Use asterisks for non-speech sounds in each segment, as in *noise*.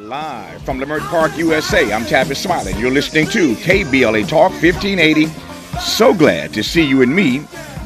Live from Leimert Park, USA, I'm Tavis Smiley. You're listening to KBLA Talk 1580. So glad to see you and me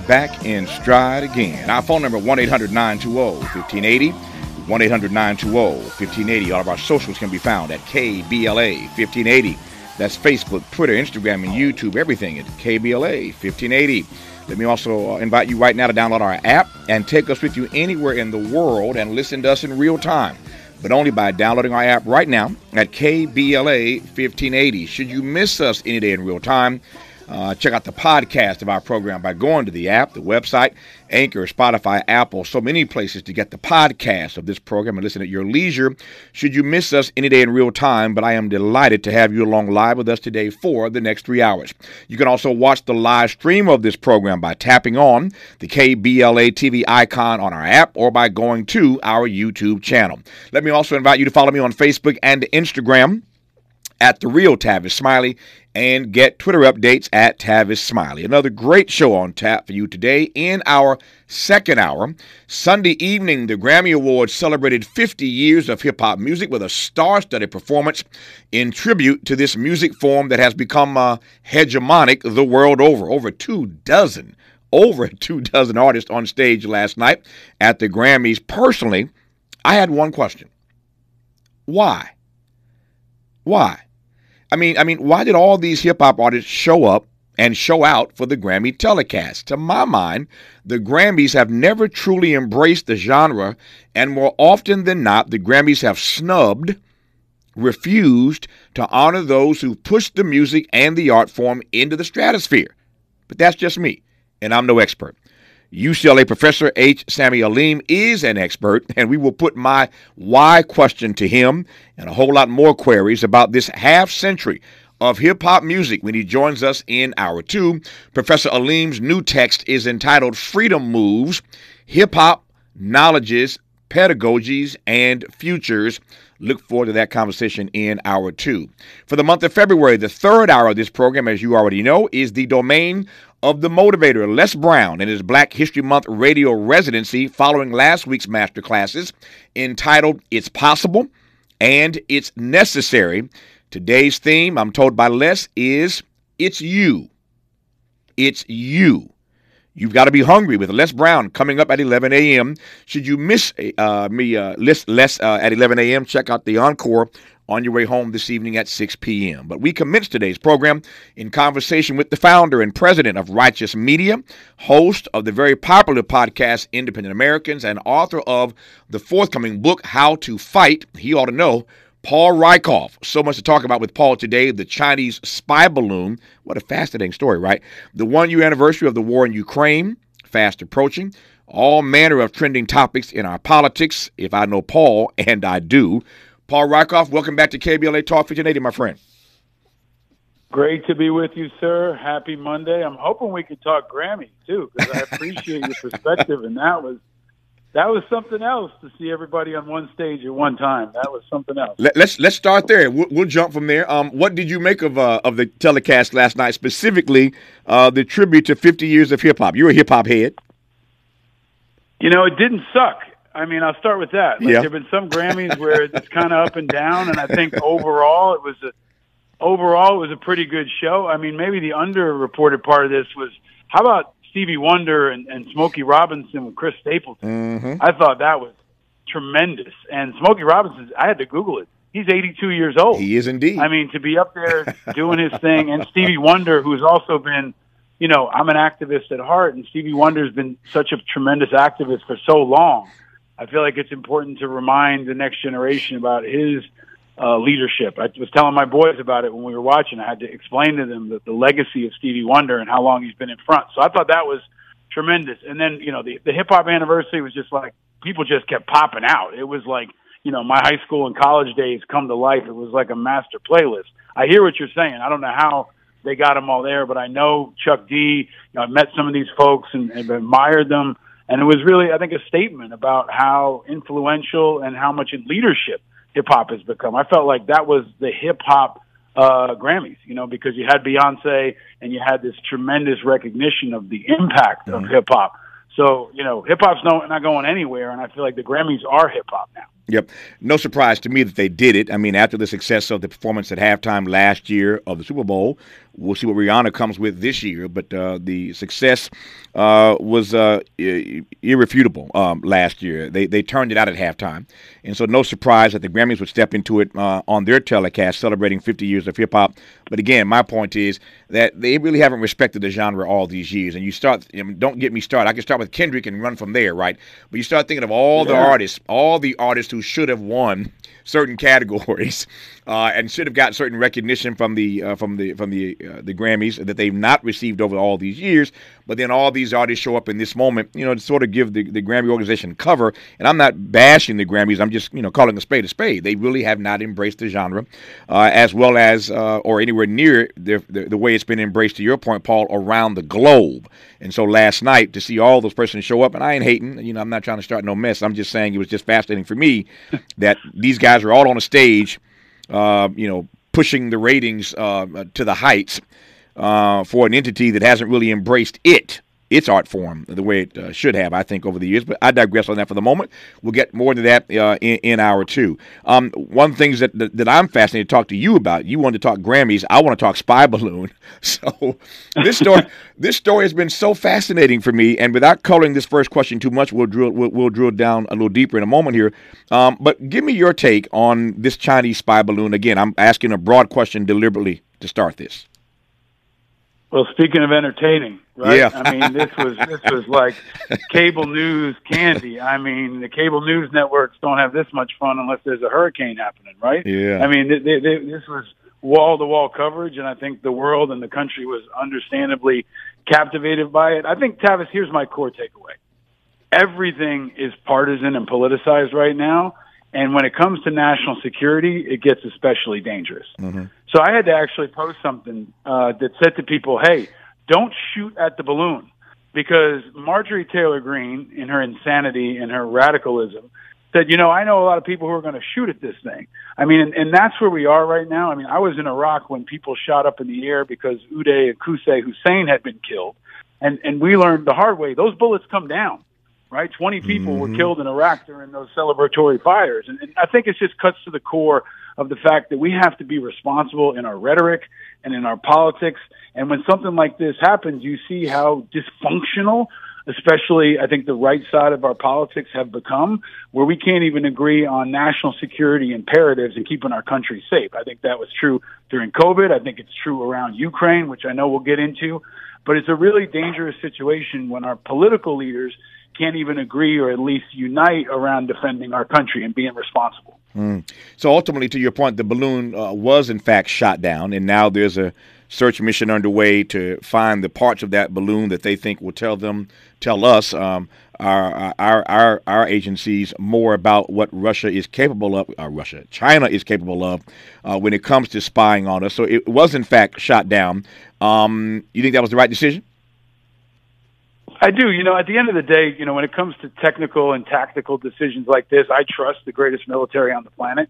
back in stride again. Our phone number 1 800 920 1580. 1 800 920 1580. All of our socials can be found at KBLA 1580. That's Facebook, Twitter, Instagram, and YouTube. Everything at KBLA 1580. Let me also uh, invite you right now to download our app and take us with you anywhere in the world and listen to us in real time but only by downloading our app right now at KBLA 1580. Should you miss us any day in real time, uh, check out the podcast of our program by going to the app, the website, Anchor, Spotify, Apple, so many places to get the podcast of this program and listen at your leisure. Should you miss us any day in real time, but I am delighted to have you along live with us today for the next three hours. You can also watch the live stream of this program by tapping on the KBLA TV icon on our app or by going to our YouTube channel. Let me also invite you to follow me on Facebook and Instagram at the real Tavis Smiley and get Twitter updates at Tavis Smiley. Another great show on tap for you today in our second hour. Sunday evening, the Grammy Awards celebrated 50 years of hip hop music with a star studded performance in tribute to this music form that has become uh, hegemonic the world over. Over two dozen, over *laughs* two dozen artists on stage last night at the Grammys. Personally, I had one question Why? Why? I mean, I mean, why did all these hip hop artists show up and show out for the Grammy telecast? To my mind, the Grammys have never truly embraced the genre, and more often than not, the Grammys have snubbed, refused to honor those who pushed the music and the art form into the stratosphere. But that's just me, and I'm no expert. UCLA professor H. Samy Alim is an expert, and we will put my why question to him and a whole lot more queries about this half century of hip hop music when he joins us in hour two. Professor Alim's new text is entitled Freedom Moves Hip Hop, Knowledges, Pedagogies, and Futures. Look forward to that conversation in hour two. For the month of February, the third hour of this program, as you already know, is the domain of the motivator, Les Brown, in his Black History Month radio residency following last week's master classes entitled It's Possible and It's Necessary. Today's theme, I'm told by Les, is It's You. It's You. You've got to be hungry with Les Brown coming up at 11 a.m. Should you miss uh, me, uh, Les, Les uh, at 11 a.m., check out the encore on your way home this evening at 6 p.m. But we commence today's program in conversation with the founder and president of Righteous Media, host of the very popular podcast Independent Americans, and author of the forthcoming book, How to Fight. He ought to know. Paul Rieckhoff. So much to talk about with Paul today. The Chinese spy balloon. What a fascinating story, right? The one year anniversary of the war in Ukraine, fast approaching. All manner of trending topics in our politics, if I know Paul, and I do. Paul Rieckhoff, welcome back to KBLA Talk 1580, my friend. Great to be with you, sir. Happy Monday. I'm hoping we could talk Grammy too, because I appreciate your perspective, and that was that was something else to see everybody on one stage at one time. That was something else. Let, us let's, let's start there. We'll, we'll, jump from there. Um, what did you make of uh, of the telecast last night, specifically uh, the tribute to 50 years of hip hop? You're a hip hop head. You know, it didn't suck. I mean, I'll start with that. Like, yeah. There've been some Grammys where it's kind of up and down, and I think overall it was a overall it was a pretty good show. I mean, maybe the underreported part of this was how about Stevie Wonder and, and Smokey Robinson with Chris Stapleton? Mm-hmm. I thought that was tremendous. And Smokey Robinson, I had to Google it. He's 82 years old. He is indeed. I mean, to be up there doing his thing, and Stevie Wonder, who's also been you know, I'm an activist at heart, and Stevie Wonder's been such a tremendous activist for so long. I feel like it's important to remind the next generation about his uh, leadership. I was telling my boys about it when we were watching. I had to explain to them that the legacy of Stevie Wonder and how long he's been in front. So I thought that was tremendous. And then, you know, the, the hip hop anniversary was just like, people just kept popping out. It was like, you know, my high school and college days come to life. It was like a master playlist. I hear what you're saying. I don't know how they got them all there, but I know Chuck D. You know, I met some of these folks and, and admired them. And it was really, I think, a statement about how influential and how much in leadership hip hop has become. I felt like that was the hip hop uh, Grammys, you know, because you had Beyonce and you had this tremendous recognition of the impact mm-hmm. of hip hop. So, you know, hip hop's not, not going anywhere, and I feel like the Grammys are hip hop now. Yep. No surprise to me that they did it. I mean, after the success of the performance at halftime last year of the Super Bowl, we'll see what Rihanna comes with this year. But uh, the success uh, was uh, irrefutable um, last year. They they turned it out at halftime, and so no surprise that the Grammys would step into it uh, on their telecast, celebrating 50 years of hip hop. But again, my point is that they really haven't respected the genre all these years. And you start, I mean, don't get me started. I can start with Kendrick and run from there, right? But you start thinking of all yeah. the artists, all the artists who should have won certain categories uh, and should have gotten certain recognition from the uh, from the from the uh, the Grammys that they've not received over all these years. But then all these artists show up in this moment, you know, to sort of give the, the Grammy organization cover. And I'm not bashing the Grammys. I'm just you know calling a spade a spade. They really have not embraced the genre uh, as well as uh, or anywhere near the, the, the way it's been embraced. To your point, Paul, around the globe. And so last night to see all those persons show up, and I ain't hating. You know, I'm not trying to start no mess. I'm just saying it was just fascinating for me *laughs* that these guys are all on a stage uh, you know, pushing the ratings uh, to the heights uh, for an entity that hasn't really embraced it its art form the way it uh, should have, I think, over the years. But I digress on that for the moment. We'll get more into that uh, in, in hour two. Um, one of the things that, that, that I'm fascinated to talk to you about, you want to talk Grammys, I want to talk Spy Balloon. *laughs* So this story, *laughs* this story has been so fascinating for me. And without coloring this first question too much, we'll drill we'll, we'll drill down a little deeper in a moment here. Um, but give me your take on this Chinese spy balloon. Again, I'm asking a broad question deliberately to start this. Well, speaking of entertaining, right? Yeah. I mean, this was this was like cable news candy. I mean, the cable news networks don't have this much fun unless there's a hurricane happening, right? Yeah. I mean, they, they, this was wall to wall coverage, and I think the world and the country was understandably captivated by it. I think Tavis, here's my core takeaway: everything is partisan and politicized right now. And when it comes to national security, it gets especially dangerous. Mm-hmm. So I had to actually post something uh, that said to people, "Hey, don't shoot at the balloon," because Marjorie Taylor Greene, in her insanity and her radicalism, said, "You know, I know a lot of people who are going to shoot at this thing." I mean, and, and that's where we are right now. I mean, I was in Iraq when people shot up in the air because Uday and Qusay Hussein had been killed, and and we learned the hard way those bullets come down right? 20 people mm-hmm. were killed in Iraq during those celebratory fires. And, and I think it just cuts to the core of the fact that we have to be responsible in our rhetoric and in our politics. And when something like this happens, you see how dysfunctional, especially I think the right side of our politics have become, where we can't even agree on national security imperatives and keeping our country safe. I think that was true during COVID. I think it's true around Ukraine, which I know we'll get into. But it's a really dangerous situation when our political leaders can't even agree or at least unite around defending our country and being responsible. Mm. So ultimately, to your point, the balloon uh, was in fact shot down, and now there's a search mission underway to find the parts of that balloon that they think will tell them, tell us, um, our, our our our agencies more about what Russia is capable of. Uh, Russia, China is capable of uh, when it comes to spying on us. So it was in fact shot down. Um, you think that was the right decision? I do. You know, at the end of the day, you know, when it comes to technical and tactical decisions like this, I trust the greatest military on the planet.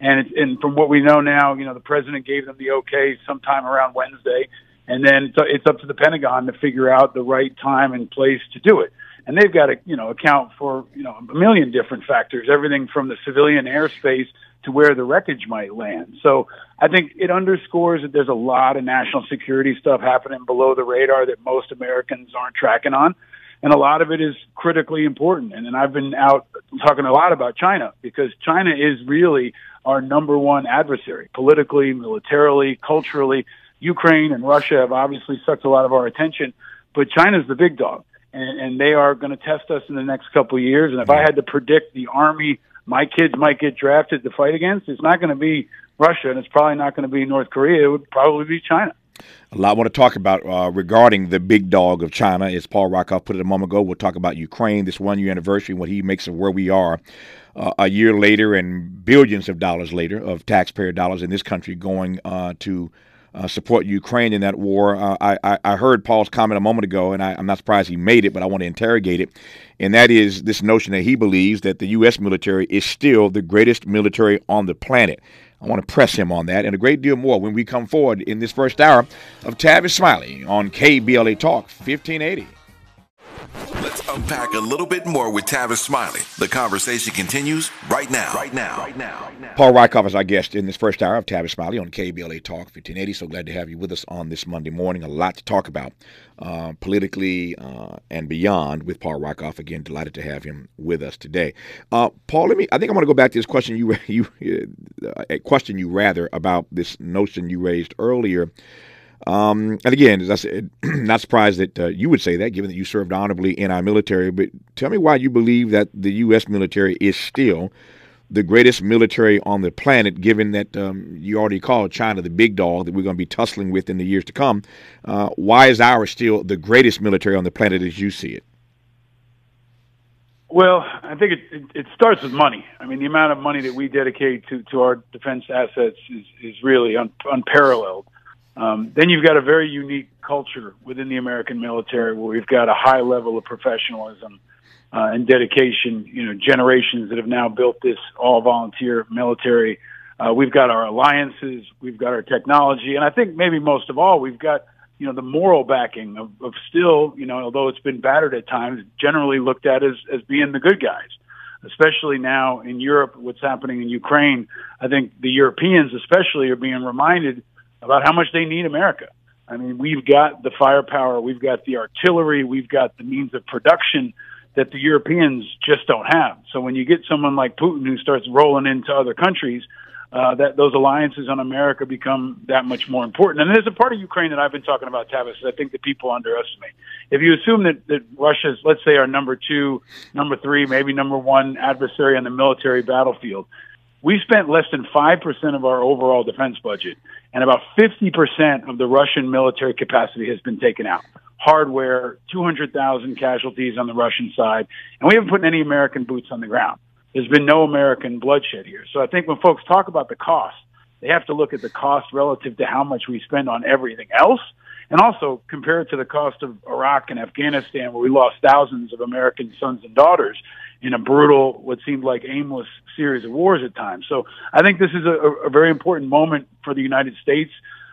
And it, and from what we know now, you know, the president gave them the okay sometime around Wednesday, and then it's, it's up to the Pentagon to figure out the right time and place to do it. And they've got to, you know, account for you know a million different factors, everything from the civilian airspace to where the wreckage might land. So I think it underscores that there's a lot of national security stuff happening below the radar that most Americans aren't tracking on. And a lot of it is critically important. And then I've been out talking a lot about China because China is really our number one adversary politically, militarily, culturally. Ukraine and Russia have obviously sucked a lot of our attention, but China's the big dog. And, and they are going to test us in the next couple of years. And if I had to predict the army my kids might get drafted to fight against, it's not going to be Russia and it's probably not going to be North Korea. It would probably be China. A lot I want to talk about uh, regarding the big dog of China, as Paul Rieckhoff put it a moment ago. We'll talk about Ukraine, this one year anniversary, what he makes of where we are uh, a year later and billions of dollars later of taxpayer dollars in this country going uh, to uh, support Ukraine in that war. Uh, I, I, heard Paul's comment a moment ago, and I, am not surprised he made it, but I want to interrogate it. And that is this notion that he believes that the U.S. military is still the greatest military on the planet. I want to press him on that and a great deal more when we come forward in this first hour of Tavis Smiley on KBLA Talk 1580. Let's unpack a little bit more with Tavis Smiley. The conversation continues right now. Right now. Right now. Paul Rieckhoff is our guest in this first hour of Tavis Smiley on KBLA Talk 1580. So glad to have you with us on this Monday morning. A lot to talk about uh, politically uh, and beyond with Paul Rieckhoff. Again, delighted to have him with us today. Uh, Paul, let me. I think I want to go back to this question you *laughs* you uh, a question you rather about this notion you raised earlier um, and again, as I said, *clears throat* not surprised that uh, you would say that, given that you served honorably in our military. But tell me why you believe that the U.S. military is still the greatest military on the planet, given that um, you already called China the big dog that we're going to be tussling with in the years to come. Uh, why is ours still the greatest military on the planet as you see it? Well, I think it, it, it starts with money. I mean, the amount of money that we dedicate to, to our defense assets is, is really un, unparalleled. Um, then you've got a very unique culture within the American military where we've got a high level of professionalism uh, and dedication. You know, generations that have now built this all volunteer military. Uh, we've got our alliances, we've got our technology, and I think maybe most of all, we've got you know the moral backing of, of still, you know, although it's been battered at times, generally looked at as as being the good guys especially now in Europe, what's happening in Ukraine, I think the Europeans especially are being reminded about how much they need America. I mean, we've got the firepower, we've got the artillery, we've got the means of production that the Europeans just don't have. So when you get someone like Putin who starts rolling into other countries, uh, that those alliances on America become that much more important. And there's a part of Ukraine that I've been talking about, Tavis, that I think that people underestimate. If you assume that, that Russia's, let's say, our number two, number three, maybe number one adversary on the military battlefield, we spent less than 5% of our overall defense budget, and about 50% of the Russian military capacity has been taken out. Hardware, 200,000 casualties on the Russian side, and we haven't put any American boots on the ground. There's been no American bloodshed here. So I think when folks talk about the cost, they have to look at the cost relative to how much we spend on everything else, and also compare it to the cost of Iraq and Afghanistan, where we lost thousands of American sons and daughters in a brutal, what seemed like aimless series of wars at times. So I think this is a, a very important moment for the United States,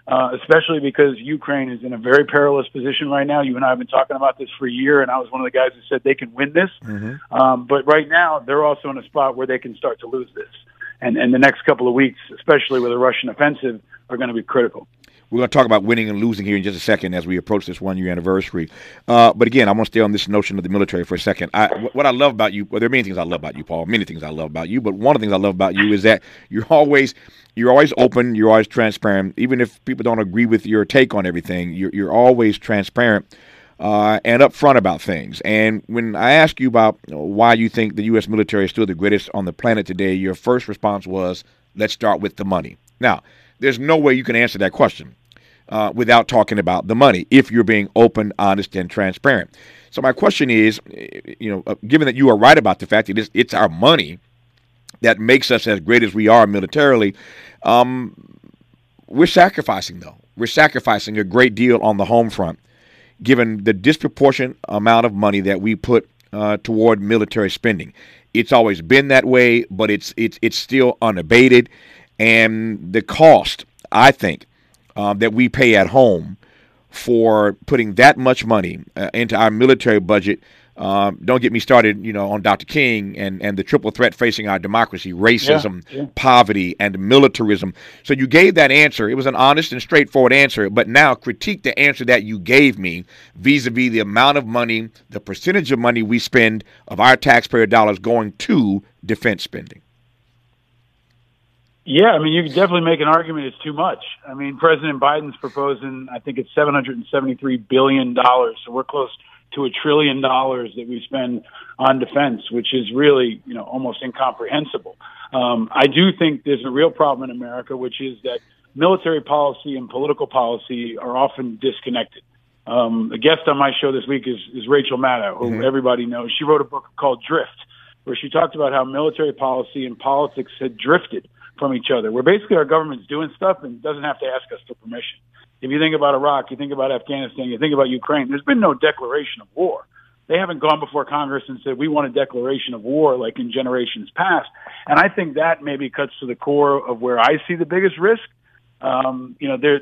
uh, especially because Ukraine is in a very perilous position right now. You and I have been talking about this for a year, and I was one of the guys who said they can win this. Mm-hmm. Um, but right now, they're also in a spot where they can start to lose this. And, and the next couple of weeks, especially with a Russian offensive, are going to be critical. We're going to talk about winning and losing here in just a second as we approach this one year anniversary. Uh, but again, I want to stay on this notion of the military for a second. I, what I love about you, well, there are many things I love about you, Paul. Many things I love about you, but one of the things I love about you is that you're always you're always open, you're always transparent. Even if people don't agree with your take on everything, you're, you're always transparent uh, and upfront about things. And when I ask you about why you think the U.S. military is still the greatest on the planet today, your first response was, "Let's start with the money." Now there's no way you can answer that question uh, without talking about the money if you're being open, honest, and transparent. So my question is, you know, uh, given that you are right about the fact that it's, it's our money that makes us as great as we are militarily, um, we're sacrificing though. We're sacrificing a great deal on the home front, given the disproportionate amount of money that we put uh, toward military spending. It's always been that way, but it's it's it's still unabated and the cost, I think, uh, that we pay at home for putting that much money uh, into our military budget. Um, don't get me started, you know, on Dr. King and, and the triple threat facing our democracy: racism, yeah, yeah. poverty, and militarism. So you gave that answer. It was an honest and straightforward answer. But now critique the answer that you gave me vis-a-vis the amount of money, the percentage of money we spend of our taxpayer dollars going to defense spending. Yeah, I mean, you can definitely make an argument it's too much. I mean, President Biden's proposing, I think it's $773 billion. So we're close to a trillion dollars that we spend on defense, which is really, you know, almost incomprehensible. Um, I do think there's a real problem in America, which is that military policy and political policy are often disconnected. Um, a guest on my show this week is, is Rachel Maddow, who mm-hmm. everybody knows. She wrote a book called Drift, where she talked about how military policy and politics had drifted from each other. Where basically our government's doing stuff and doesn't have to ask us for permission. If you think about Iraq, you think about Afghanistan, you think about Ukraine, there's been no declaration of war. They haven't gone before Congress and said, we want a declaration of war like in generations past. And I think that maybe cuts to the core of where I see the biggest risk Um, you know, the,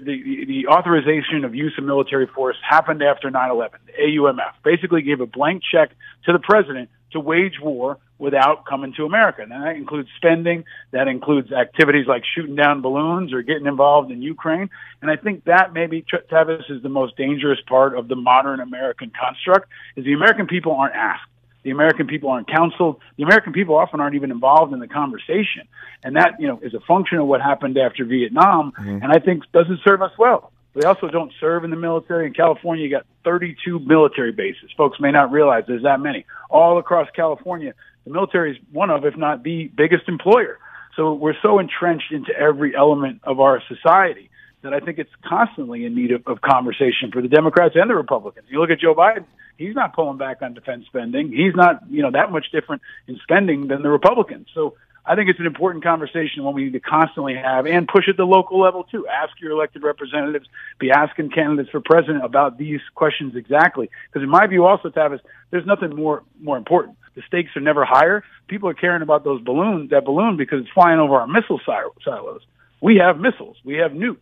the authorization of use of military force happened after 9/11. The AUMF basically gave a blank check to the president to wage war without coming to America. And that includes spending. That includes activities like shooting down balloons or getting involved in Ukraine. And I think that maybe Tavis is the most dangerous part of the modern American construct is the American people aren't asked. The American people aren't counseled. The American people often aren't even involved in the conversation. And that, you know, is a function of what happened after Vietnam. Mm-hmm. And I think doesn't serve us well. We also don't serve in the military. In California, you got 32 military bases. Folks may not realize there's that many. All across California, the military is one of, if not the biggest employer. So we're so entrenched into every element of our society that I think it's constantly in need of, of conversation for the Democrats and the Republicans. You look at Joe Biden, he's not pulling back on defense spending. He's not, you know, that much different in spending than the Republicans. So I think it's an important conversation one we need to constantly have and push at the local level too. Ask your elected representatives, be asking candidates for president about these questions exactly. Because in my view, also, Tavis, there's nothing more more important. The stakes are never higher. People are caring about those balloons, that balloon, because it's flying over our missile silos. We have missiles. We have nukes.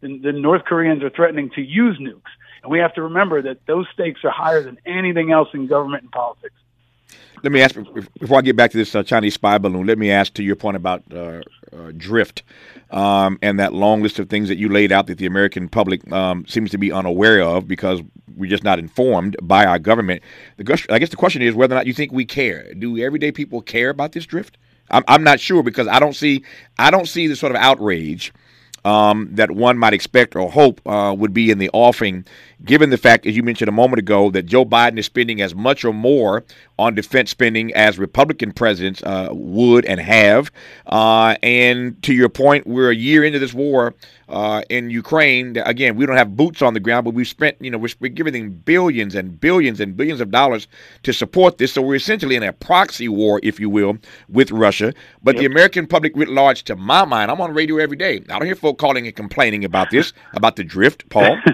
The, the North Koreans are threatening to use nukes, and we have to remember that those stakes are higher than anything else in government and politics. Let me ask before I get back to this uh, Chinese spy balloon. Let me ask to your point about uh, uh, drift um, and that long list of things that you laid out that the American public um, seems to be unaware of because we're just not informed by our government. The, I guess the question is whether or not you think we care. Do everyday people care about this drift? I'm, I'm not sure because I don't see I don't see the sort of outrage um, that one might expect or hope uh, would be in the offing, given the fact, as you mentioned a moment ago, that Joe Biden is spending as much or more on defense spending as Republican presidents uh, would and have. Uh, and to your point, we're a year into this war uh, in Ukraine. Again, we don't have boots on the ground, but we've spent, you know, we're, we're giving billions and billions and billions of dollars to support this. So we're essentially in a proxy war, if you will, with Russia. But yep. the American public writ large, to my mind, I'm on radio every day. I don't hear folk calling and complaining about this, about the drift, Paul. *laughs*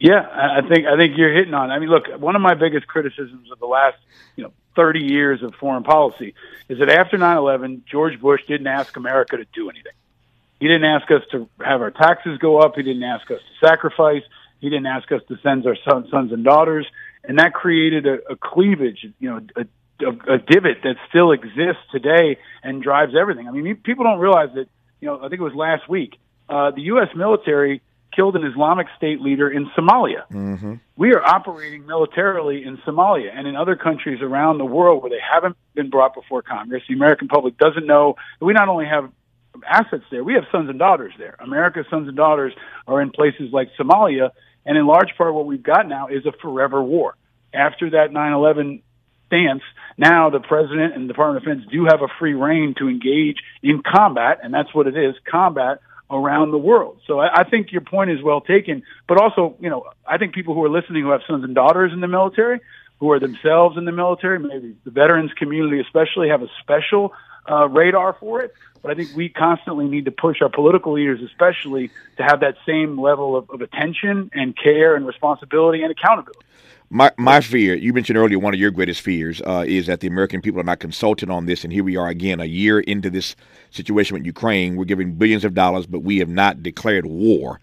Yeah, I think I think you're hitting on. I mean, look, one of my biggest criticisms of the last, you know, 30 years of foreign policy is that after 9/11, George Bush didn't ask America to do anything. He didn't ask us to have our taxes go up. He didn't ask us to sacrifice. He didn't ask us to send our sons, sons and daughters, and that created a, a cleavage, you know, a, a, a divot that still exists today and drives everything. I mean, people don't realize that. You know, I think it was last week. Uh, the U.S. military killed an Islamic State leader in Somalia. Mm-hmm. We are operating militarily in Somalia and in other countries around the world where they haven't been brought before Congress. The American public doesn't know that we not only have assets there, we have sons and daughters there. America's sons and daughters are in places like Somalia, and in large part, what we've got now is a forever war. After that 9 11 stance, now the president and the Department of Defense do have a free reign to engage in combat, and that's what it is combat around the world. So I, I think your point is well taken, but also, you know, I think people who are listening who have sons and daughters in the military, who are themselves in the military, maybe the veterans community especially, have a special uh, radar for it. But I think we constantly need to push our political leaders, especially, to have that same level of, of attention and care and responsibility and accountability. My my fear, you mentioned earlier, one of your greatest fears uh, is that the American people are not consulted on this, and here we are again, a year into this situation with Ukraine. We're giving billions of dollars, but we have not declared war.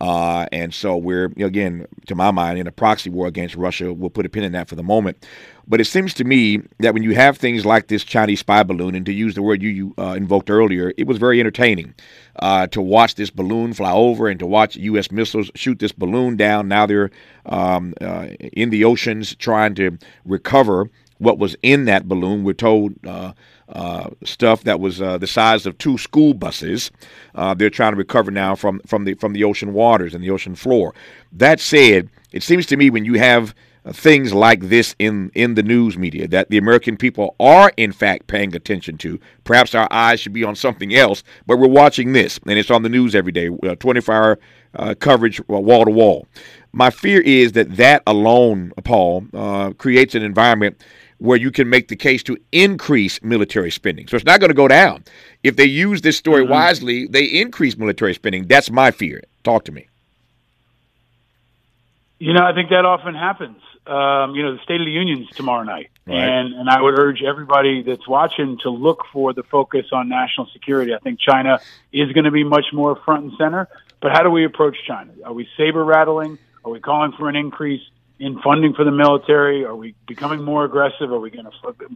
Uh, and so we're, again, to my mind, in a proxy war against Russia. We'll put a pin in that for the moment. But it seems to me that when you have things like this Chinese spy balloon, and to use the word you, you uh, invoked earlier, it was very entertaining uh, to watch this balloon fly over and to watch U.S. missiles shoot this balloon down. Now they're um, uh, in the oceans trying to recover what was in that balloon. We're told uh, uh, stuff that was uh, the size of two school buses. Uh, they're trying to recover now from from the from the ocean waters and the ocean floor. That said, it seems to me when you have uh, things like this in in the news media that the American people are in fact paying attention to. Perhaps our eyes should be on something else, but we're watching this, and it's on the news every day, uh, 24 hour coverage, wall to wall. My fear is that that alone, Paul, creates an environment where you can make the case to increase military spending. So it's not going to go down. If they use this story mm-hmm. wisely, they increase military spending. That's my fear. Talk to me. You know, I think that often happens. um, you know, the State of the Union's tomorrow night, Right. and and I would urge everybody that's watching to look for the focus on national security. I think China is going to be much more front and center. But how do we approach China? Are we saber rattling? Are we calling for an increase in funding for the military? Are we becoming more aggressive? Are we going to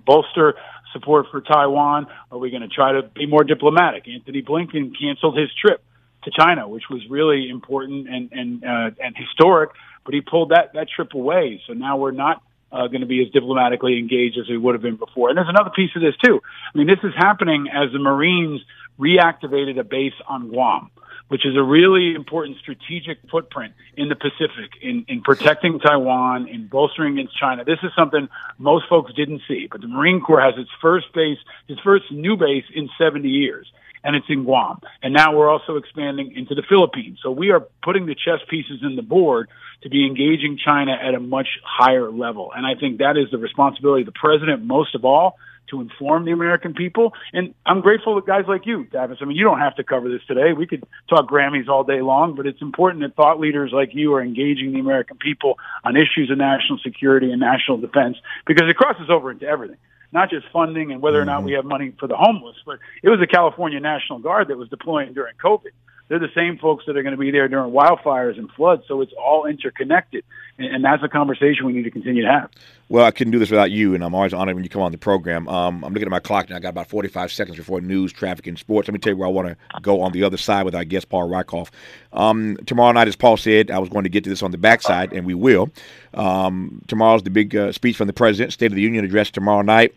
bolster support for Taiwan? Are we going to try to be more diplomatic? Antony Blinken canceled his trip to China, which was really important and and uh, and historic. But he pulled that that trip away, so now we're not uh, going to be as diplomatically engaged as we would have been before. And there's another piece of this too. I mean, this is happening as the Marines reactivated a base on Guam, which is a really important strategic footprint in the Pacific in, in protecting Taiwan, in bolstering against China. This is something most folks didn't see, but the Marine Corps has its first base, its first new base in 70 years and it's in Guam. And now we're also expanding into the Philippines. So we are putting the chess pieces in the board to be engaging China at a much higher level. And I think that is the responsibility of the president most of all to inform the American people. And I'm grateful to guys like you, Tavis. I mean, you don't have to cover this today. We could talk Grammys all day long, but it's important that thought leaders like you are engaging the American people on issues of national security and national defense because it crosses over into everything not just funding and whether or not mm-hmm. we have money for the homeless, but it was the California National Guard that was deploying during COVID. They're the same folks that are going to be there during wildfires and floods, so it's all interconnected, and, and that's a conversation we need to continue to have. Well, I couldn't do this without you, and I'm always honored when you come on the program. Um, I'm looking at my clock now. I got about 45 seconds before news, traffic, and sports. Let me tell you where I want to go on the other side with our guest, Paul Rieckhoff. Um, tomorrow night, as Paul said, I was going to get to this on the backside, and we will. Um, tomorrow's the big uh, speech from the president, State of the Union address tomorrow night.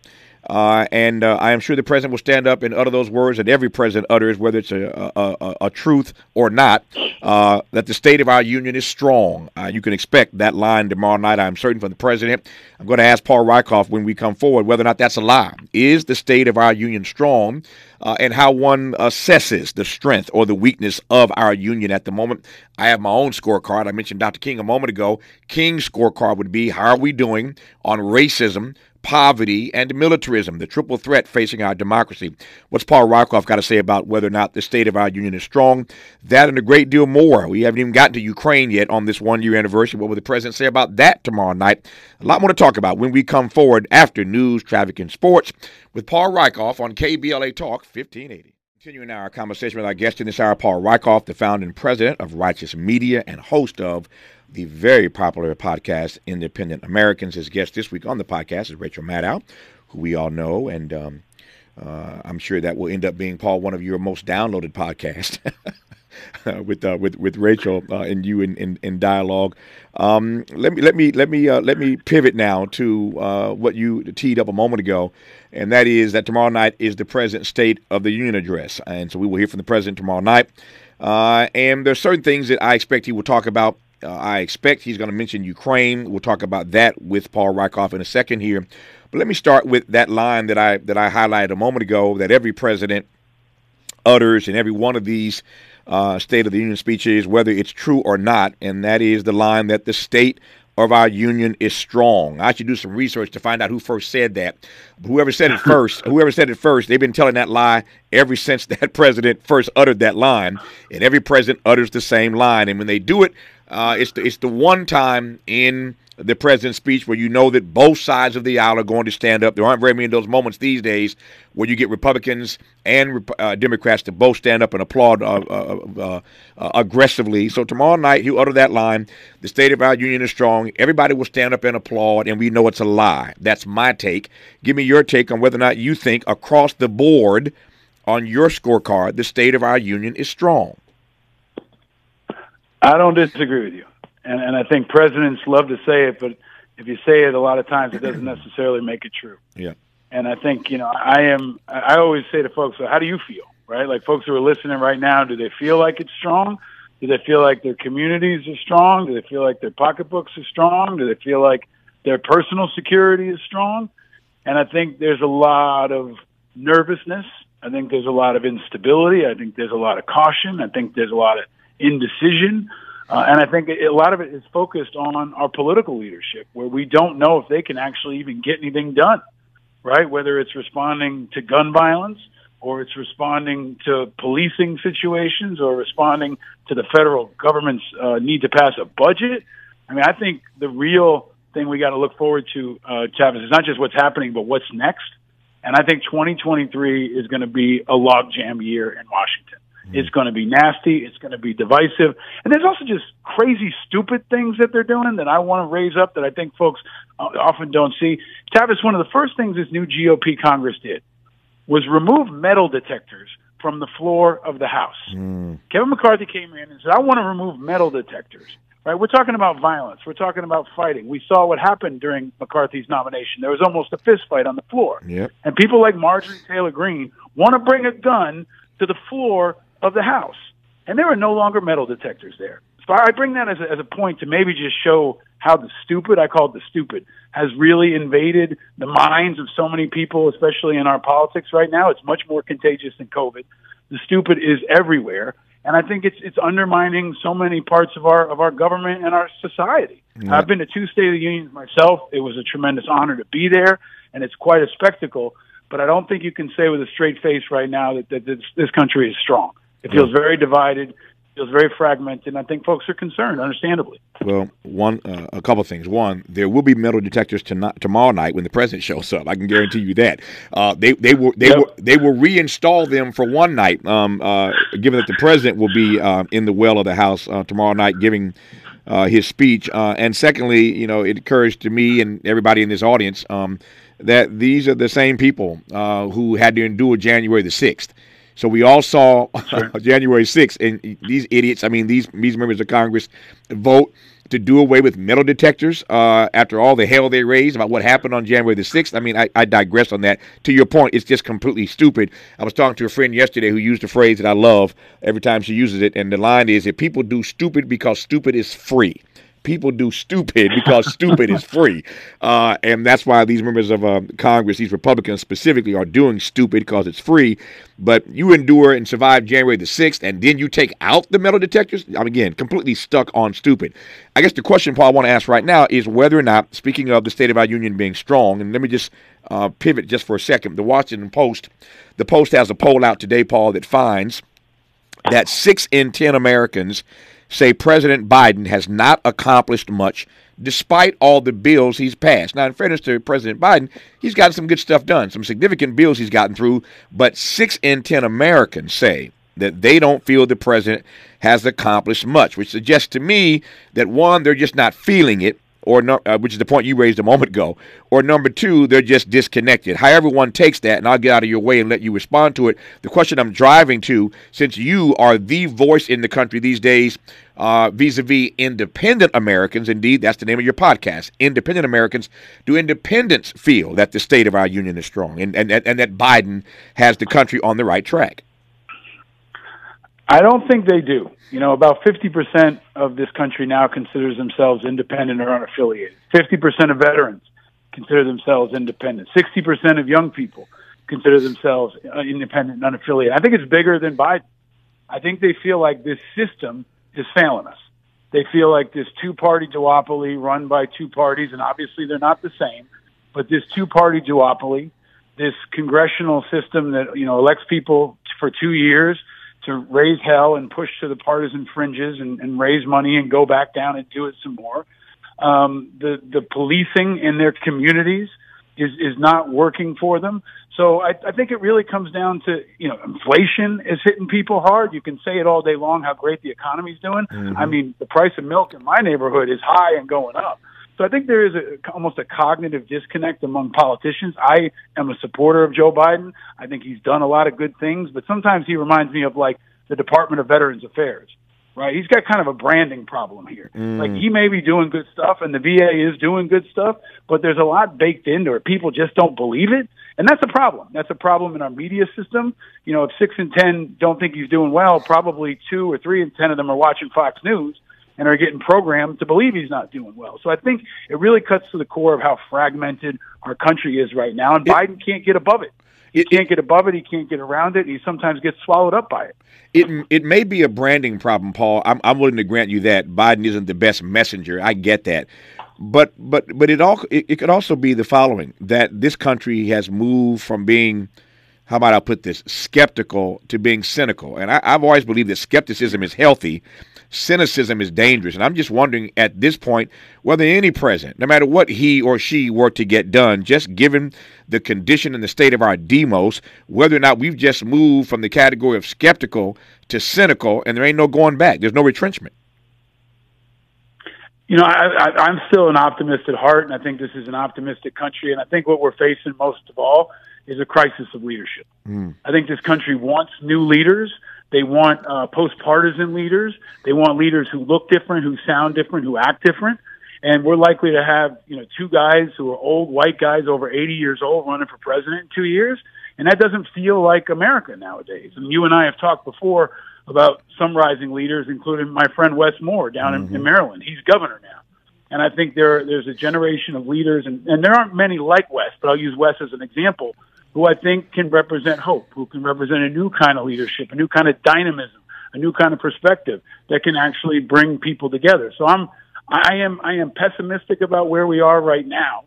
Uh, and uh, I am sure the president will stand up and utter those words that every president utters, whether it's a, a, a, a truth or not, uh, that the state of our union is strong. Uh, you can expect that line tomorrow night, I'm certain, from the president. I'm going to ask Paul Rieckhoff when we come forward whether or not that's a lie. Is the state of our union strong? Uh, and how one assesses the strength or the weakness of our union at the moment. I have my own scorecard. I mentioned Dr. King a moment ago. King's scorecard would be how are we doing on racism, poverty, and militarism, the triple threat facing our democracy. What's Paul Rieckhoff got to say about whether or not the state of our union is strong? That and a great deal more. We haven't even gotten to Ukraine yet on this one year anniversary. What will the president say about that tomorrow night? A lot more to talk about when we come forward after news, traffic, and sports with Paul Rieckhoff on KBLA Talk 1580. Continuing our conversation with our guest in this hour, Paul Rieckhoff, the founding president of Righteous Media and host of the very popular podcast Independent Americans. His guest this week on the podcast is Rachel Maddow, who we all know, and um, uh, I'm sure that will end up being Paul one of your most downloaded podcasts. *laughs* with uh, with with Rachel uh, and you in, in, in dialogue, um, let me let me let me uh, let me pivot now to uh, what you teed up a moment ago, and that is that tomorrow night is the President's State of the Union address, and so we will hear from the President tomorrow night. Uh, and there's certain things that I expect he will talk about uh, I expect he's going to mention Ukraine. We'll talk about that with Paul Rieckhoff in a second here. But let me start with that line that I that I highlighted a moment ago that every president utters in every one of these uh, State of the Union speeches, whether it's true or not, and that is the line that the state of our union is strong. I should do some research to find out who first said that. Whoever said it first, whoever said it first, they've been telling that lie ever since *laughs* that president first uttered that line. And every president utters the same line. And when they do it, uh, it's the it's the one time in the president's speech where you know that both sides of the aisle are going to stand up. There aren't very many of those moments these days where you get Republicans and uh, Democrats to both stand up and applaud uh, uh, uh, aggressively. So tomorrow night he'll utter that line: "The state of our union is strong." Everybody will stand up and applaud, and we know it's a lie. That's my take. Give me your take on whether or not you think across the board on your scorecard the state of our union is strong. I don't disagree with you, and and I think presidents love to say it, but if you say it a lot of times, it doesn't necessarily make it true. Yeah. And I think you know I am. I always say to folks, so how do you feel? Right? Like folks who are listening right now, do they feel like it's strong? Do they feel like their communities are strong? Do they feel like their pocketbooks are strong? Do they feel like their personal security is strong? And I think there's a lot of nervousness. I think there's a lot of instability. I think there's a lot of caution. I think there's a lot of indecision. Uh, and I think a lot of it is focused on our political leadership, where we don't know if they can actually even get anything done, right? Whether it's responding to gun violence or it's responding to policing situations or responding to the federal government's uh, need to pass a budget. I mean, I think the real thing we got to look forward to, uh, Tavis. It's not just what's happening, but what's next. And I think 2023 is going to be a logjam year in Washington. Mm-hmm. It's going to be nasty. It's going to be divisive. And there's also just crazy, stupid things that they're doing that I want to raise up that I think folks uh, often don't see. Tavis, one of the first things this new GOP Congress did was remove metal detectors from the floor of the House. Mm. Kevin McCarthy came in and said, I want to remove metal detectors. Right? We're talking about violence. We're talking about fighting. We saw what happened during McCarthy's nomination. There was almost a fist fight on the floor. Yep. And people like Marjorie Taylor Greene want to bring a gun to the floor of the House. And there are no longer metal detectors there. So I bring that as a, as a point to maybe just show how the stupid, I call it the stupid, has really invaded the minds of so many people, especially in our politics right now. It's much more contagious than COVID. The stupid is everywhere and I think it's it's undermining so many parts of our of our government and our society. I've been to two State of the Unions myself. It was a tremendous honor to be there, and it's quite a spectacle. But I don't think you can say with a straight face right now that, that this, this country is strong. It feels very divided feels very fragmented. And I think folks are concerned, understandably. Well, one, uh, a couple of things. One, there will be metal detectors tonight, tomorrow night when the president shows up. I can guarantee you that. Uh, they they will they yep. will they will reinstall them for one night. Um, uh, given that the president will be uh, in the well of the House uh, tomorrow night, giving. Uh, his speech, and secondly, you know, it occurs to me and everybody in this audience um, that these are the same people who had to endure January the sixth. So we all saw sure. *laughs* January 6th, and these idiots, I mean, these, these members of Congress vote to do away with metal detectors uh, after all the hell they raised about what happened on January the 6th. I mean, I, I, digress on that. To your point, it's just completely stupid. I was talking to a friend yesterday who used a phrase that I love every time she uses it, and the line is if people do stupid because stupid is free people do stupid because stupid is free. *laughs* Uh, and that's why these members of uh, Congress, these Republicans specifically, are doing stupid because it's free. But you endure and survive January the 6th, and then you take out the metal detectors? I'm, again, completely stuck on stupid. I guess the question, Paul, I want to ask right now is whether or not, speaking of the state of our union being strong, and let me just uh, pivot just for a second. The Washington Post, the Post has a poll out today, Paul, that finds that six in 10 Americans say President Biden has not accomplished much despite all the bills he's passed. Now, in fairness to President Biden, he's gotten some good stuff done, some significant bills he's gotten through, but six in 10 Americans say that they don't feel the president has accomplished much, which suggests to me that one, they're just not feeling it, or no, uh, which is the point you raised a moment ago, or number two, they're just disconnected. However, one takes that, and I'll get out of your way and let you respond to it. The question I'm driving to, since you are the voice in the country these days, uh, vis-a-vis independent Americans, indeed, that's the name of your podcast, Independent Americans. Do independents feel that the state of our union is strong and, and, and that Biden has the country on the right track? I don't think they do. You know, about 50% of this country now considers themselves independent or unaffiliated. 50% of veterans consider themselves independent. 60% of young people consider themselves uh, independent and unaffiliated. I think it's bigger than Biden. I think they feel like this system is failing us. They feel like this two-party duopoly run by two parties, and obviously they're not the same, but this two-party duopoly, this congressional system that, you know, elects people for two years – to raise hell and push to the partisan fringes and, and raise money and go back down and do it some more. Um, the the policing in their communities is is not working for them. So I, I think it really comes down to you know inflation is hitting people hard. You can say it all day long how great the economy's doing. Mm-hmm. I mean the price of milk in my neighborhood is high and going up. So I think there is a, almost a cognitive disconnect among politicians. I am a supporter of Joe Biden. I think he's done a lot of good things, but sometimes he reminds me of like the Department of Veterans Affairs, right? He's got kind of a branding problem here. Mm. Like he may be doing good stuff and the VA is doing good stuff, but there's a lot baked into it. People just don't believe it. And that's a problem. That's a problem in our media system. You know, if six and 10 don't think he's doing well, probably two or three and 10 of them are watching Fox News and are getting programmed to believe he's not doing well. So I think it really cuts to the core of how fragmented our country is right now, and it, Biden can't get above it. He it, can't get above it. He can't get around it. He sometimes gets swallowed up by it. It it may be a branding problem, Paul. I'm I'm willing to grant you that Biden isn't the best messenger. I get that, but but but it all it, it could also be the following: that this country has moved from being how about I put this, skeptical to being cynical. And I, have always believed that skepticism is healthy, cynicism is dangerous. And I'm just wondering at this point whether any president, no matter what he or she were to get done, just given the condition and the state of our demos, whether or not we've just moved from the category of skeptical to cynical and there ain't no going back, there's no retrenchment. You know, I, I'm still an optimist at heart, and I think this is an optimistic country. And I think what we're facing most of all is a crisis of leadership. Mm. I think this country wants new leaders. They want uh, post-partisan leaders. They want leaders who look different, who sound different, who act different. And we're likely to have, you know, two guys who are old white guys over 80 years old running for president in two years. And that doesn't feel like America nowadays. And you and I have talked before about some rising leaders, including my friend Wes Moore down mm-hmm. in, in Maryland. He's governor now. And I think there, there's a generation of leaders, and, and there aren't many like Wes, but I'll use Wes as an example, who I think can represent hope, who can represent a new kind of leadership, a new kind of dynamism, a new kind of perspective that can actually bring people together. So I'm, I am, I am pessimistic about where we are right now,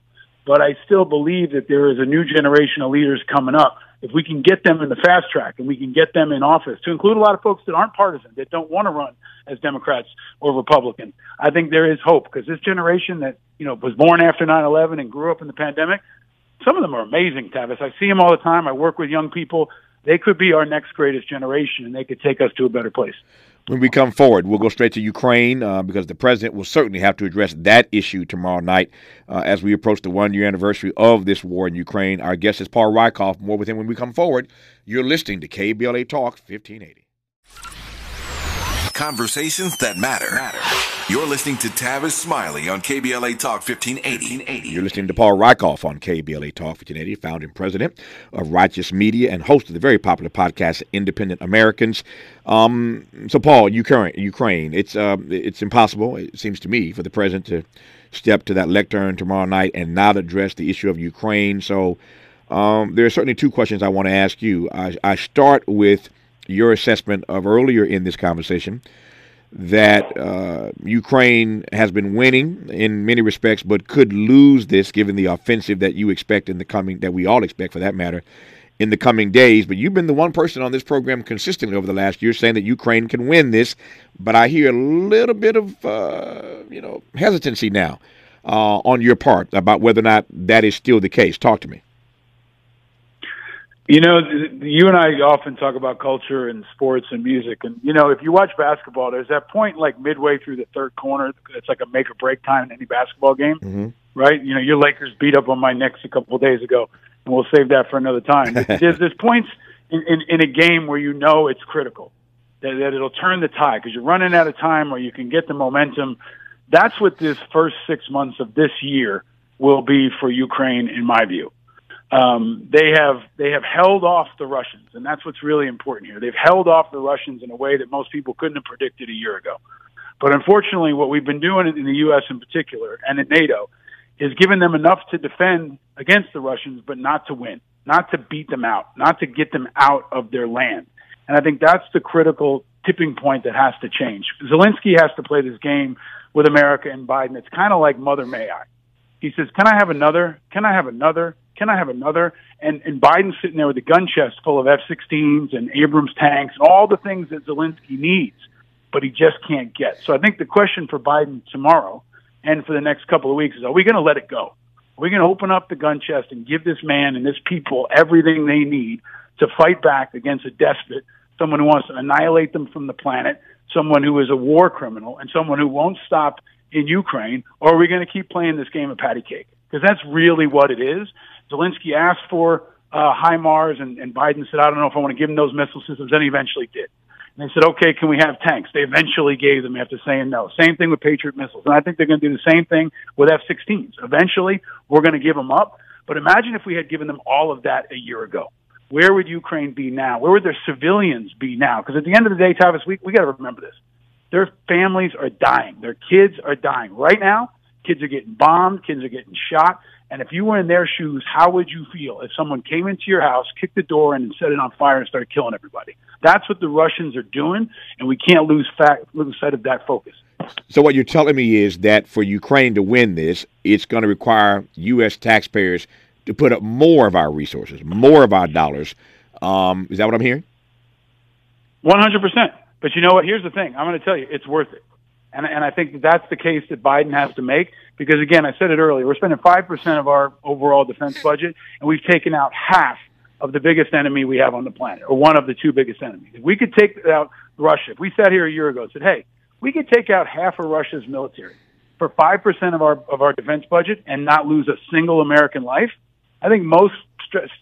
but I still believe that there is a new generation of leaders coming up. If we can get them in the fast track and we can get them in office, to include a lot of folks that aren't partisan, that don't want to run as Democrats or Republicans, I think there is hope because this generation that you know was born after 9/11 and grew up in the pandemic, some of them are amazing, Tavis. I see them all the time. I work with young people. They could be our next greatest generation, and they could take us to a better place. When we come forward, we'll go straight to Ukraine uh, because the president will certainly have to address that issue tomorrow night uh, as we approach the one year anniversary of this war in Ukraine. Our guest is Paul Rieckhoff. More with him when we come forward. You're listening to KBLA Talk 1580. Conversations that matter. matter. You're listening to Tavis Smiley on KBLA Talk 1580. You're listening to Paul Rieckhoff on KBLA Talk 1580, founder and president of Righteous Media and host of the very popular podcast Independent Americans. Um, so, Paul, Ukraine, Ukraine, it's uh, it's impossible, it seems to me, for the president to step to that lectern tomorrow night and not address the issue of Ukraine. So, um, there are certainly two questions I want to ask you. I, I start with your assessment of earlier in this conversation that uh, Ukraine has been winning in many respects, but could lose this given the offensive that you expect in the coming, that we all expect for that matter, in the coming days. But you've been the one person on this program consistently over the last year saying that Ukraine can win this. But I hear a little bit of, uh, you know, hesitancy now uh, on your part about whether or not that is still the case. Talk to me. You know, you and I often talk about culture and sports and music. And, you know, if you watch basketball, there's that point like midway through the third corner. It's like a make or break time in any basketball game, mm-hmm. right? You know, your Lakers beat up on my Knicks a couple of days ago, and we'll save that for another time. *laughs* there's, there's points in, in, in a game where you know it's critical, that, that it'll turn the tide because you're running out of time or you can get the momentum. That's what this first six months of this year will be for Ukraine, in my view um, they have they have held off the Russians, and that's what's really important here. They've held off the Russians in a way that most people couldn't have predicted a year ago. But unfortunately, what we've been doing in the U.S. in particular and in NATO is giving them enough to defend against the Russians, but not to win, not to beat them out, not to get them out of their land. And I think that's the critical tipping point that has to change. Zelensky has to play this game with America and Biden. It's kind of like Mother May I. He says, "Can I have another? Can I have another? Can I have another? And, and Biden's sitting there with a gun chest full of F-16s and Abrams tanks all the things that Zelensky needs, but he just can't get. So I think the question for Biden tomorrow and for the next couple of weeks is, are we going to let it go? Are we going to open up the gun chest and give this man and this people everything they need to fight back against a despot, someone who wants to annihilate them from the planet, someone who is a war criminal, and someone who won't stop in Ukraine? Or are we going to keep playing this game of patty cake? Because that's really what it is. Zelensky asked for uh, HIMARS, and, and Biden said, I don't know if I want to give him those missile systems. Then he eventually did. And they said, okay, can we have tanks? They eventually gave them after saying no. Same thing with Patriot missiles. And I think they're going to do the same thing with F-16s. Eventually, we're going to give them up. But imagine if we had given them all of that a year ago. Where would Ukraine be now? Where would their civilians be now? Because at the end of the day, Tavis, we, we got to remember this. Their families are dying. Their kids are dying. Right now, kids are getting bombed. Kids are getting shot. And if you were in their shoes, how would you feel if someone came into your house, kicked the door in, and set it on fire and started killing everybody? That's what the Russians are doing, and we can't lose, fact, lose sight of that focus. So what you're telling me is that for Ukraine to win this, it's going to require U.S. taxpayers to put up more of our resources, more of our dollars Um, is that what I'm hearing? One hundred percent. But you know what? Here's the thing. I'm going to tell you, it's worth it. And, and I think that that's the case that Biden has to make because, again, I said it earlier, we're spending 5% of our overall defense hmm. budget, and we've taken out half of the biggest enemy we have on the planet, or one of the two biggest enemies. If we could take out Russia, if we sat here a year ago and said, hey, we could take out half of Russia's military for 5% of our, of our defense budget and not lose a single American life, I think most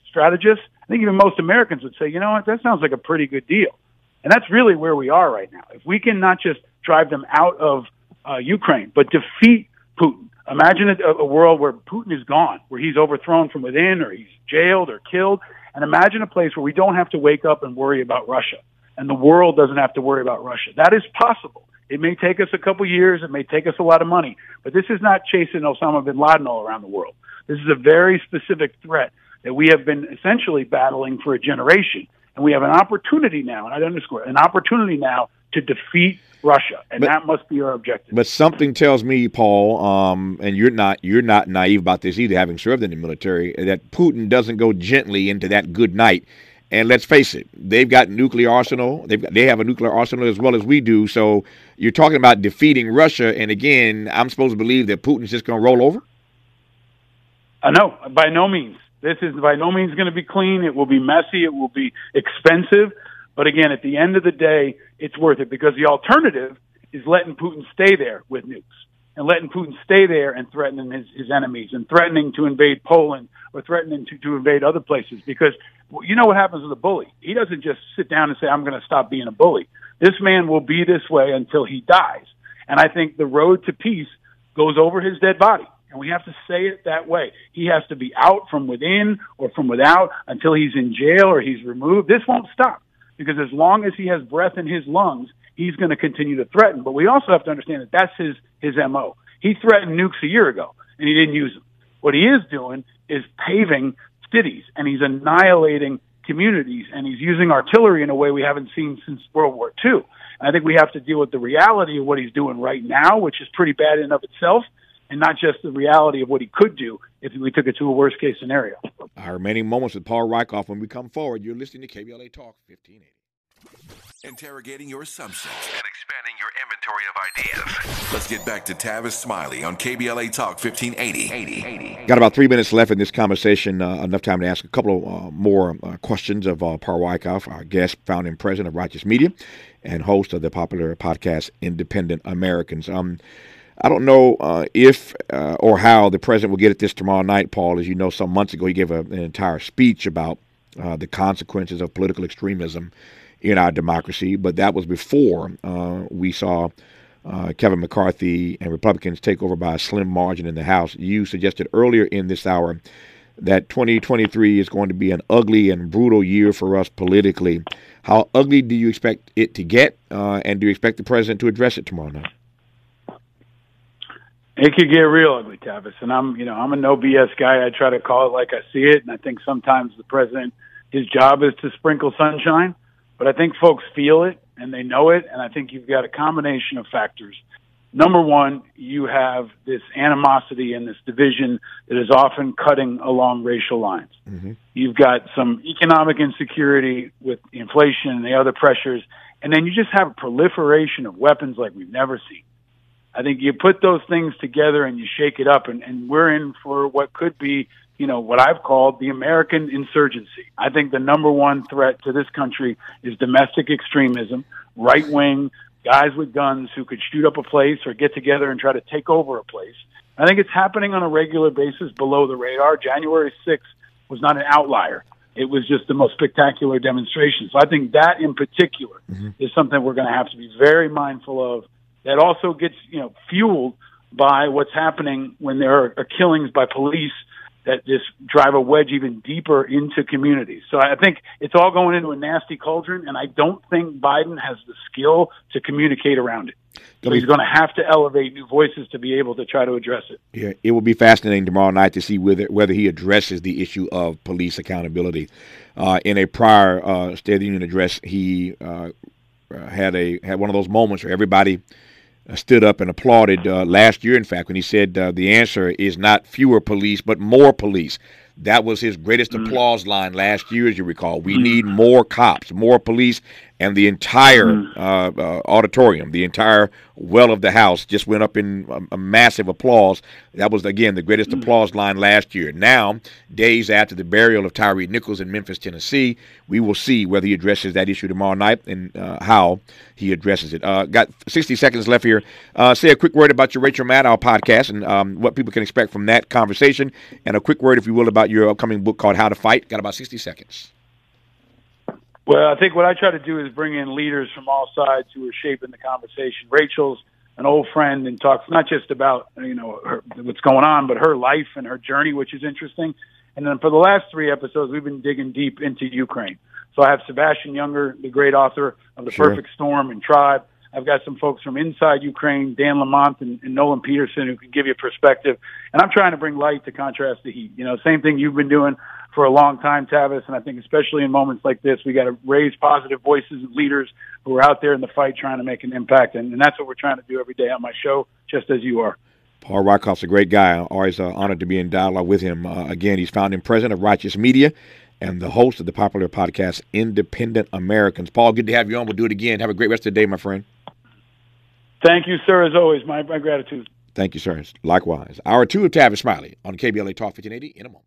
strategists, I think even most Americans would say, you know what, that sounds like a pretty good deal. And that's really where we are right now. If we can not just drive them out of uh, Ukraine, but defeat Putin. Imagine a, a world where Putin is gone, where he's overthrown from within or he's jailed or killed. And imagine a place where we don't have to wake up and worry about Russia and the world doesn't have to worry about Russia. That is possible. It may take us a couple years. It may take us a lot of money, but this is not chasing Osama bin Laden all around the world. This is a very specific threat that we have been essentially battling for a generation. And we have an opportunity now, and I underscore an opportunity now to defeat Russia, and but, that must be our objective. But something tells me, Paul, um, and you're not you're not naive about this either, having served in the military, that Putin doesn't go gently into that good night. And let's face it, they've got nuclear arsenal. They've got, they have a nuclear arsenal as well as we do. So you're talking about defeating Russia, and again, I'm supposed to believe that Putin's just going to roll over. Uh, no, by no means. This is by no means going to be clean. It will be messy. It will be expensive. But again, at the end of the day, it's worth it because the alternative is letting Putin stay there with nukes and letting Putin stay there and threatening his, his enemies and threatening to invade Poland or threatening to, to invade other places because you know what happens with a bully. He doesn't just sit down and say, I'm going to stop being a bully. This man will be this way until he dies. And I think the road to peace goes over his dead body. And we have to say it that way. He has to be out from within or from without until he's in jail or he's removed. This won't stop because as long as he has breath in his lungs, he's going to continue to threaten. But we also have to understand that that's his, his MO. He threatened nukes a year ago and he didn't use them. What he is doing is paving cities and he's annihilating communities and he's using artillery in a way we haven't seen since World War II. I think we have to deal with the reality of what he's doing right now, which is pretty bad in of itself, and not just the reality of what he could do if we took it to a worst case scenario. Our remaining moments with Paul Rieckhoff when we come forward. You're listening to KBLA Talk 1580. Interrogating your assumptions and expanding your inventory of ideas. Let's get back to Tavis Smiley on KBLA Talk 1580. Eighty. Got about three minutes left in this conversation. Uh, enough time to ask a couple of uh, more uh, questions of uh, Paul Rieckhoff, our guest, founding president of Righteous Media, and host of the popular podcast Independent Americans. Um, I don't know uh, if uh, or how the president will get at this tomorrow night, Paul. As you know, some months ago, he gave a, an entire speech about uh, the consequences of political extremism in our democracy. But that was before uh, we saw uh, Kevin McCarthy and Republicans take over by a slim margin in the House. You suggested earlier in this hour that 2023 is going to be an ugly and brutal year for us politically. How ugly do you expect it to get, uh, and do you expect the president to address it tomorrow night? It could get real ugly, Tavis. And I'm, you know, I'm a no BS guy. I try to call it like I see it. And I think sometimes the president, his job is to sprinkle sunshine, but I think folks feel it and they know it. And I think you've got a combination of factors. Number one, you have this animosity and this division that is often cutting along racial lines. Mm-hmm. You've got some economic insecurity with inflation and the other pressures. And then you just have a proliferation of weapons like we've never seen. I think you put those things together and you shake it up, and, and we're in for what could be, you know, what I've called the American insurgency. I think the number one threat to this country is domestic extremism, right wing guys with guns who could shoot up a place or get together and try to take over a place. I think it's happening on a regular basis below the radar. January 6th was not an outlier. It was just the most spectacular demonstration. So I think that in particular mm-hmm. is something we're going to have to be very mindful of that also gets you know fueled by what's happening when there are, killings by police that just drive a wedge even deeper into communities. So I think it's all going into a nasty cauldron, and I don't think Biden has the skill to communicate around it. So he's going to have to elevate new voices to be able to try to address it. Yeah, it will be fascinating tomorrow night to see whether whether he addresses the issue of police accountability. Uh, in a prior uh, State of the Union address, he uh, had a had one of those moments where everybody uh, stood up and applauded uh, last year, in fact, when he said uh, the answer is not fewer police, but more police. That was his greatest mm-hmm. applause line last year, as you recall. We mm-hmm. need more cops, more police, and the entire mm-hmm. uh, uh, auditorium, the entire well of the house just went up in a, a massive applause. That was, again, the greatest mm-hmm. applause line last year. Now, days after the burial of Tyre Nichols in Memphis, Tennessee, we will see whether he addresses that issue tomorrow night and uh, how he addresses it. Uh, got 60 seconds left here. Uh, say a quick word about your Rachel Maddow podcast and um, what people can expect from that conversation, and a quick word, if you will, about your upcoming book called How to Fight. Got about 60 seconds. Well, I think what I try to do is bring in leaders from all sides who are shaping the conversation. Rachel's an old friend and talks not just about you know her, what's going on, but her life and her journey, which is interesting. And then for the last three episodes, we've been digging deep into Ukraine. So I have Sebastian Junger, the great author of The sure. Perfect Storm and Tribe. I've got some folks from inside Ukraine, Dan Lamont and, and Nolan Peterson, who can give you perspective. And I'm trying to bring light to contrast the heat. You know, same thing you've been doing for a long time, Tavis. And I think especially in moments like this, we got to raise positive voices and leaders who are out there in the fight trying to make an impact. And, and that's what we're trying to do every day on my show, just as you are. Paul Rieckhoff's a great guy. Always uh, honored to be in dialogue with him. Uh, again, he's founding president of Righteous Media and the host of the popular podcast Independent Americans. Paul, good to have you on. We'll do it again. Have a great rest of the day, my friend. Thank you, sir, as always. My, my gratitude. Thank you, sir. Likewise. Hour two of Tavis Smiley on KBLA Talk 1580 in a moment.